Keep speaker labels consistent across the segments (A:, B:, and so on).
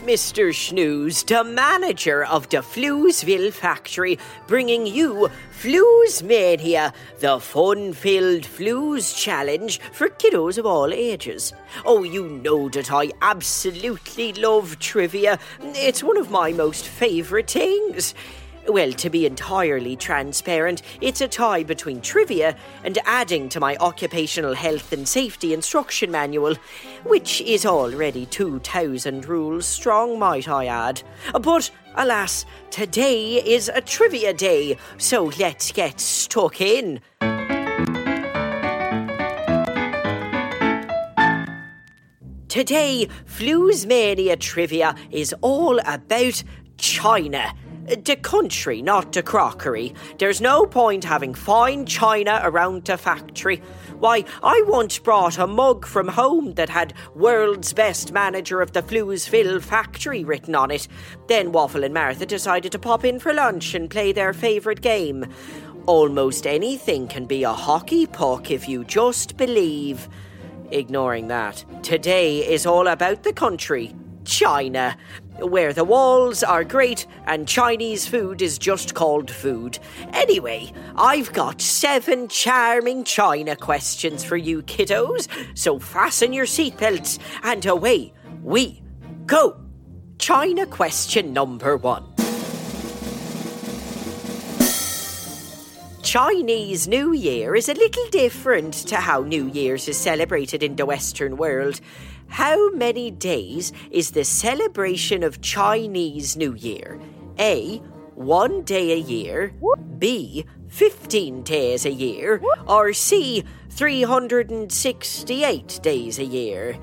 A: Mr. Shnews, the manager of the Floozeville factory, bringing you Floozemania, the fun filled Flooze challenge for kiddos of all ages. Oh, you know that I absolutely love trivia. It's one of my most favourite things. Well, to be entirely transparent, it's a tie between trivia and adding to my occupational health and safety instruction manual, which is already 2,000 rules strong, might I add. But, alas, today is a trivia day, so let's get stuck in. Today, Floozemania Trivia is all about China. Uh, the country, not the crockery. There's no point having fine china around the factory. Why, I once brought a mug from home that had World's Best Manager of the Floozeville Factory written on it. Then Waffle and Martha decided to pop in for lunch and play their favourite game. Almost anything can be a hockey puck if you just believe. Ignoring that, today is all about the country, China, where the walls are great and Chinese food is just called food. Anyway, I've got seven charming China questions for you kiddos, so fasten your seatbelts and away we go. China question number one. Chinese New Year is a little different to how New Year's is celebrated in the Western world. How many days is the celebration of Chinese New Year? A. One day a year. B. 15 days a year. Or C. 368 days a year.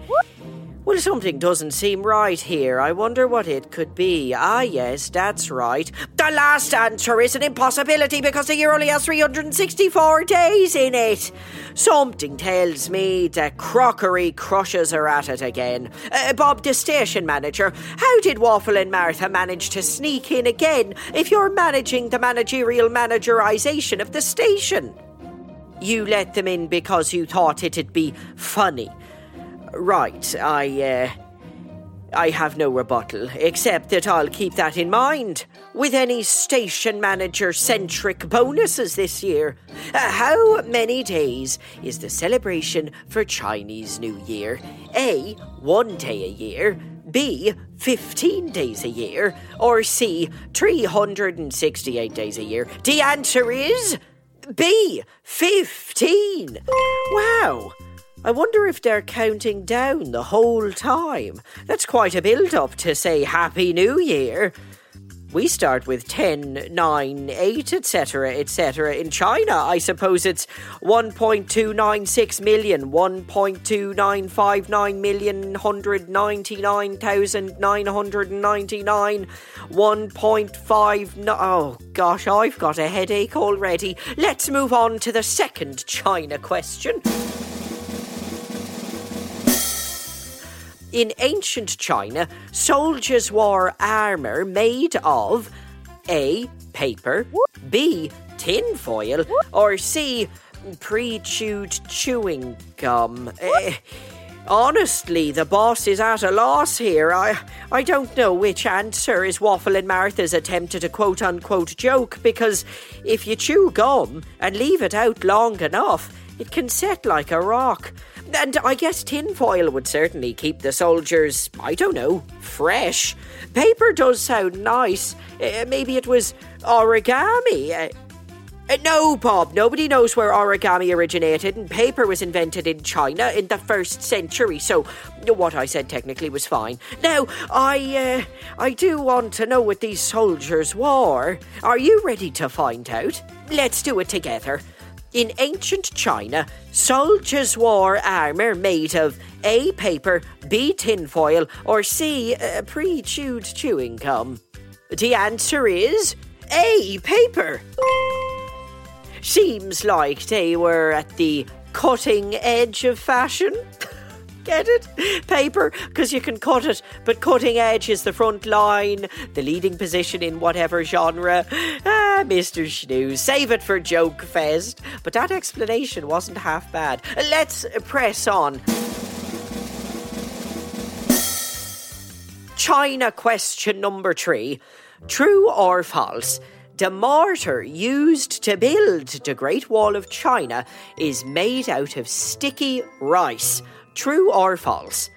A: Well, something doesn't seem right here. I wonder what it could be. Ah, yes, that's right. The last answer is an impossibility because the year only has 364 days in it. Something tells me the crockery crushes are at it again. Uh, Bob, the station manager, how did Waffle and Martha manage to sneak in again if you're managing the managerial managerization of the station? You let them in because you thought it'd be funny. Right, I, uh, I have no rebuttal, except that I'll keep that in mind with any station manager centric bonuses this year. Uh, how many days is the celebration for Chinese New Year? A. One day a year. B. 15 days a year. Or C. 368 days a year. The answer is B. 15. Wow. I wonder if they're counting down the whole time. That's quite a build up to say Happy New Year. we start with 10, 9, 8, etc., etc. In China, I suppose it's 1.296 million, 1.2959 million, 199,999, 1.5. Oh gosh, I've got a headache already. Let's move on to the second China question. In ancient China, soldiers wore armour made of A. Paper, B. tin foil, or C. Pre chewed chewing gum. Eh, honestly, the boss is at a loss here. I, I don't know which answer is Waffle and Martha's attempt at a quote unquote joke because if you chew gum and leave it out long enough, it can set like a rock. And I guess tinfoil would certainly keep the soldiers, I don't know, fresh. Paper does sound nice. Uh, maybe it was origami. Uh, no, Bob, nobody knows where origami originated, and paper was invented in China in the first century, so what I said technically was fine. Now, I, uh, I do want to know what these soldiers wore. Are you ready to find out? Let's do it together. In ancient China, soldiers wore armour made of A. Paper, B. Tinfoil, or C. Uh, pre chewed chewing gum. The answer is A. Paper. Seems like they were at the cutting edge of fashion. Get it? Paper, because you can cut it, but cutting edge is the front line, the leading position in whatever genre. Ah, Mr. Shnews, save it for Joke Fest. But that explanation wasn't half bad. Let's press on. China question number three True or false? The mortar used to build the Great Wall of China is made out of sticky rice. True or false?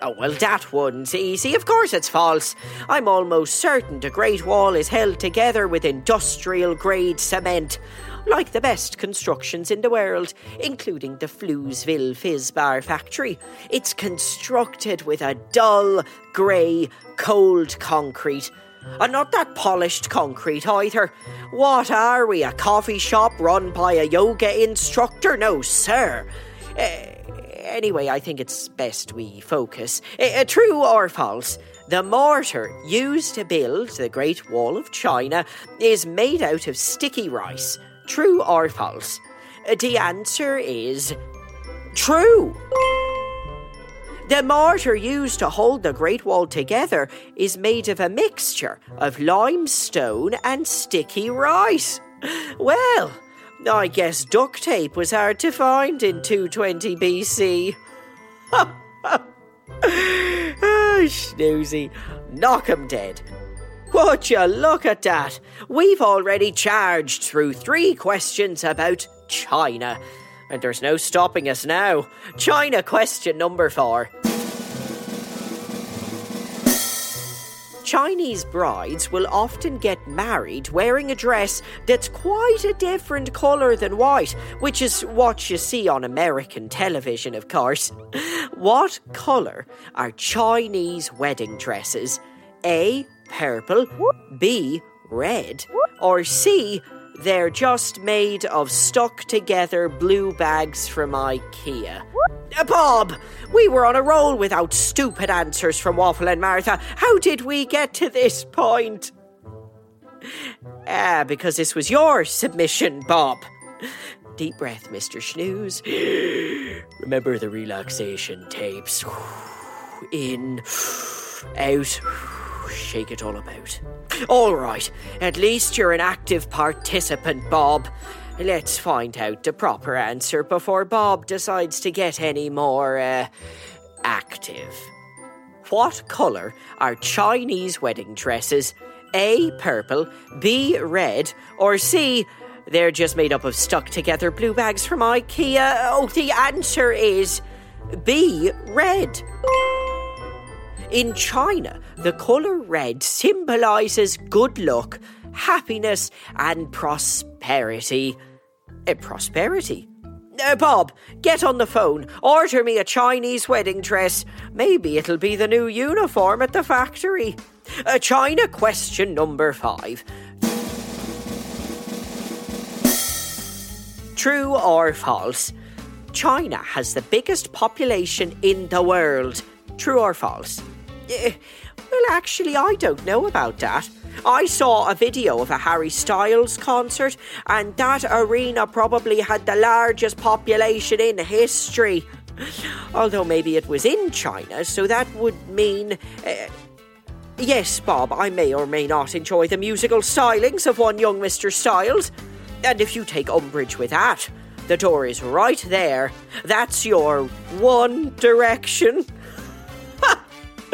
A: Oh, well, that one's easy. Of course it's false. I'm almost certain the Great Wall is held together with industrial grade cement, like the best constructions in the world, including the Floozeville Fizz Bar factory. It's constructed with a dull, grey, cold concrete. And not that polished concrete either. What are we, a coffee shop run by a yoga instructor? No, sir. Uh, Anyway, I think it's best we focus. Uh, true or false? The mortar used to build the Great Wall of China is made out of sticky rice. True or false? Uh, the answer is true. The mortar used to hold the Great Wall together is made of a mixture of limestone and sticky rice. Well, I guess duct tape was hard to find in 220 BC. oh, snoozy. Knock 'em dead. Would you look at that? We've already charged through three questions about China. And there's no stopping us now. China question number four. Chinese brides will often get married wearing a dress that's quite a different colour than white, which is what you see on American television, of course. What colour are Chinese wedding dresses? A. Purple, B. Red, or C. They're just made of stuck together blue bags from IKEA. Uh, Bob, we were on a roll without stupid answers from Waffle and Martha. How did we get to this point? Ah, because this was your submission, Bob. Deep breath, Mr. Shnews. Remember the relaxation tapes. In, out, shake it all about. All right, at least you're an active participant, Bob. Let's find out the proper answer before Bob decides to get any more, uh, active. What colour are Chinese wedding dresses? A. Purple, B. Red, or C. They're just made up of stuck together blue bags from IKEA. Oh, the answer is B. Red. In China, the colour red symbolises good luck, happiness, and prosperity. Prosperity? Uh, Bob, get on the phone. Order me a Chinese wedding dress. Maybe it'll be the new uniform at the factory. Uh, China question number five. True or false? China has the biggest population in the world. True or false? Uh, well, actually, I don't know about that. I saw a video of a Harry Styles concert, and that arena probably had the largest population in history. Although maybe it was in China, so that would mean. Uh, yes, Bob, I may or may not enjoy the musical stylings of one young Mr. Styles. And if you take umbrage with that, the door is right there. That's your one direction.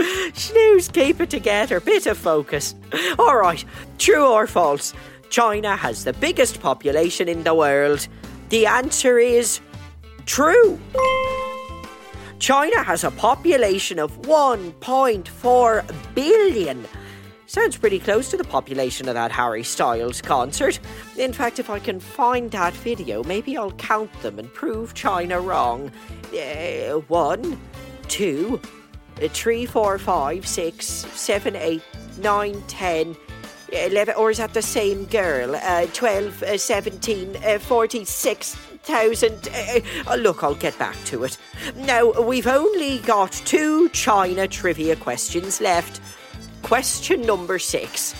A: Shnews, keep it together. Bit of focus. All right, true or false? China has the biggest population in the world. The answer is true. China has a population of 1.4 billion. Sounds pretty close to the population of that Harry Styles concert. In fact, if I can find that video, maybe I'll count them and prove China wrong. Uh, one, two, uh, three, four, five, six, seven, eight, nine, ten. 11, or is that the same girl? Uh, 12, uh, 17, uh, 46,000. Uh, uh, look, I'll get back to it. Now, we've only got two China trivia questions left. Question number six.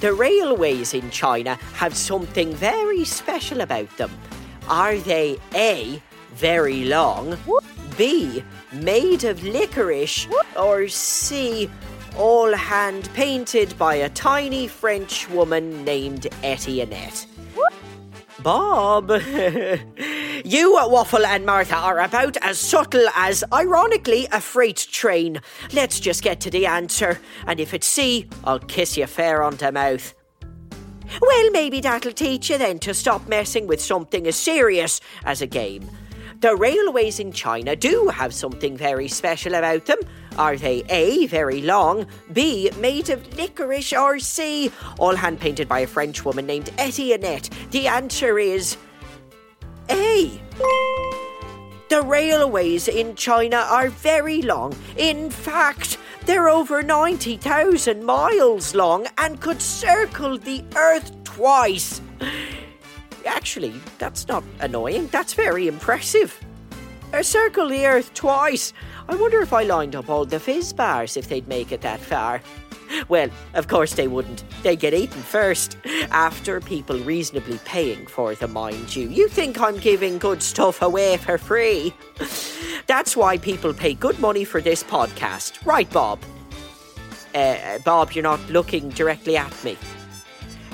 A: The railways in China have something very special about them. Are they A, very long, B, made of licorice, or C, all hand painted by a tiny French woman named Etiennette? Bob, you, Waffle, and Martha are about as subtle as, ironically, a freight train. Let's just get to the answer, and if it's C, I'll kiss you fair on the mouth. Well, maybe that'll teach you then to stop messing with something as serious as a game. The railways in China do have something very special about them. Are they A, very long, B, made of licorice, or C, all hand painted by a French woman named Etiennette? The answer is A. The railways in China are very long. In fact, they're over 90,000 miles long and could circle the Earth twice. Actually, that's not annoying. That's very impressive. I circle the earth twice. I wonder if I lined up all the fizz bars if they'd make it that far. Well, of course they wouldn't. They get eaten first, after people reasonably paying for them, mind you. You think I'm giving good stuff away for free? That's why people pay good money for this podcast. Right, Bob? Uh, Bob, you're not looking directly at me.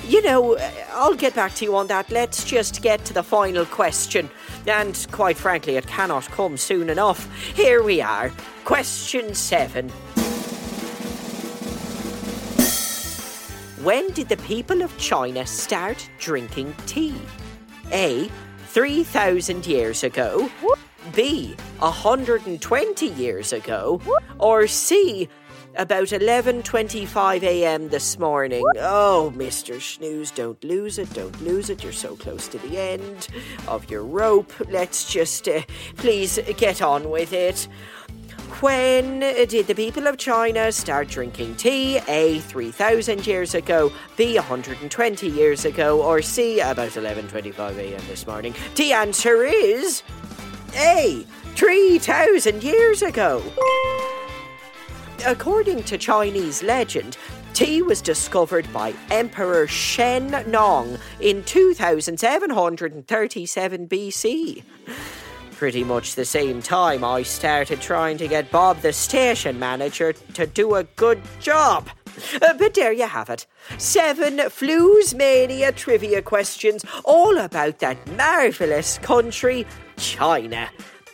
A: You know, I'll get back to you on that. Let's just get to the final question. And quite frankly, it cannot come soon enough. Here we are. Question seven. When did the people of China start drinking tea? A. 3,000 years ago. B. 120 years ago. Or C about 11:25 a.m. this morning. Oh, Mr. Shnews, don't lose it, don't lose it. You're so close to the end of your rope. Let's just uh, please get on with it. When did the people of China start drinking tea? A. 3,000 years ago, B. 120 years ago, or C. About 11:25 a.m. this morning? The answer is A. 3,000 years ago. According to Chinese legend, tea was discovered by Emperor Shen Nong in 2737 BC. Pretty much the same time I started trying to get Bob the station manager to do a good job. Uh, but there you have it. Seven Floozemania trivia questions all about that marvellous country, China.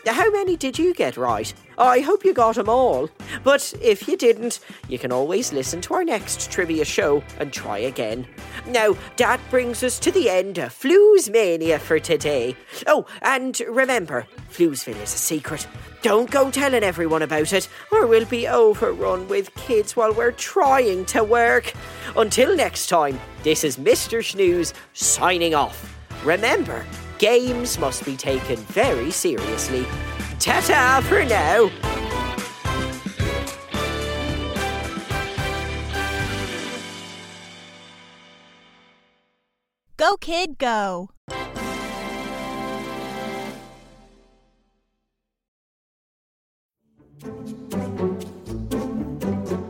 A: How many did you get right? I hope you got them all. But if you didn't, you can always listen to our next trivia show and try again. Now, that brings us to the end of Floozemania for today. Oh, and remember, Floozeville is a secret. Don't go telling everyone about it, or we'll be overrun with kids while we're trying to work. Until next time, this is Mr. Shnews signing off. Remember, games must be taken very seriously. Ta-ta for now.
B: Go, kid, go.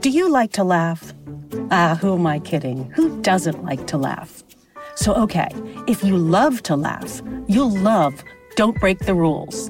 C: Do you like to laugh? Ah, who am I kidding? Who doesn't like to laugh? So, okay, if you love to laugh, you'll love Don't Break the Rules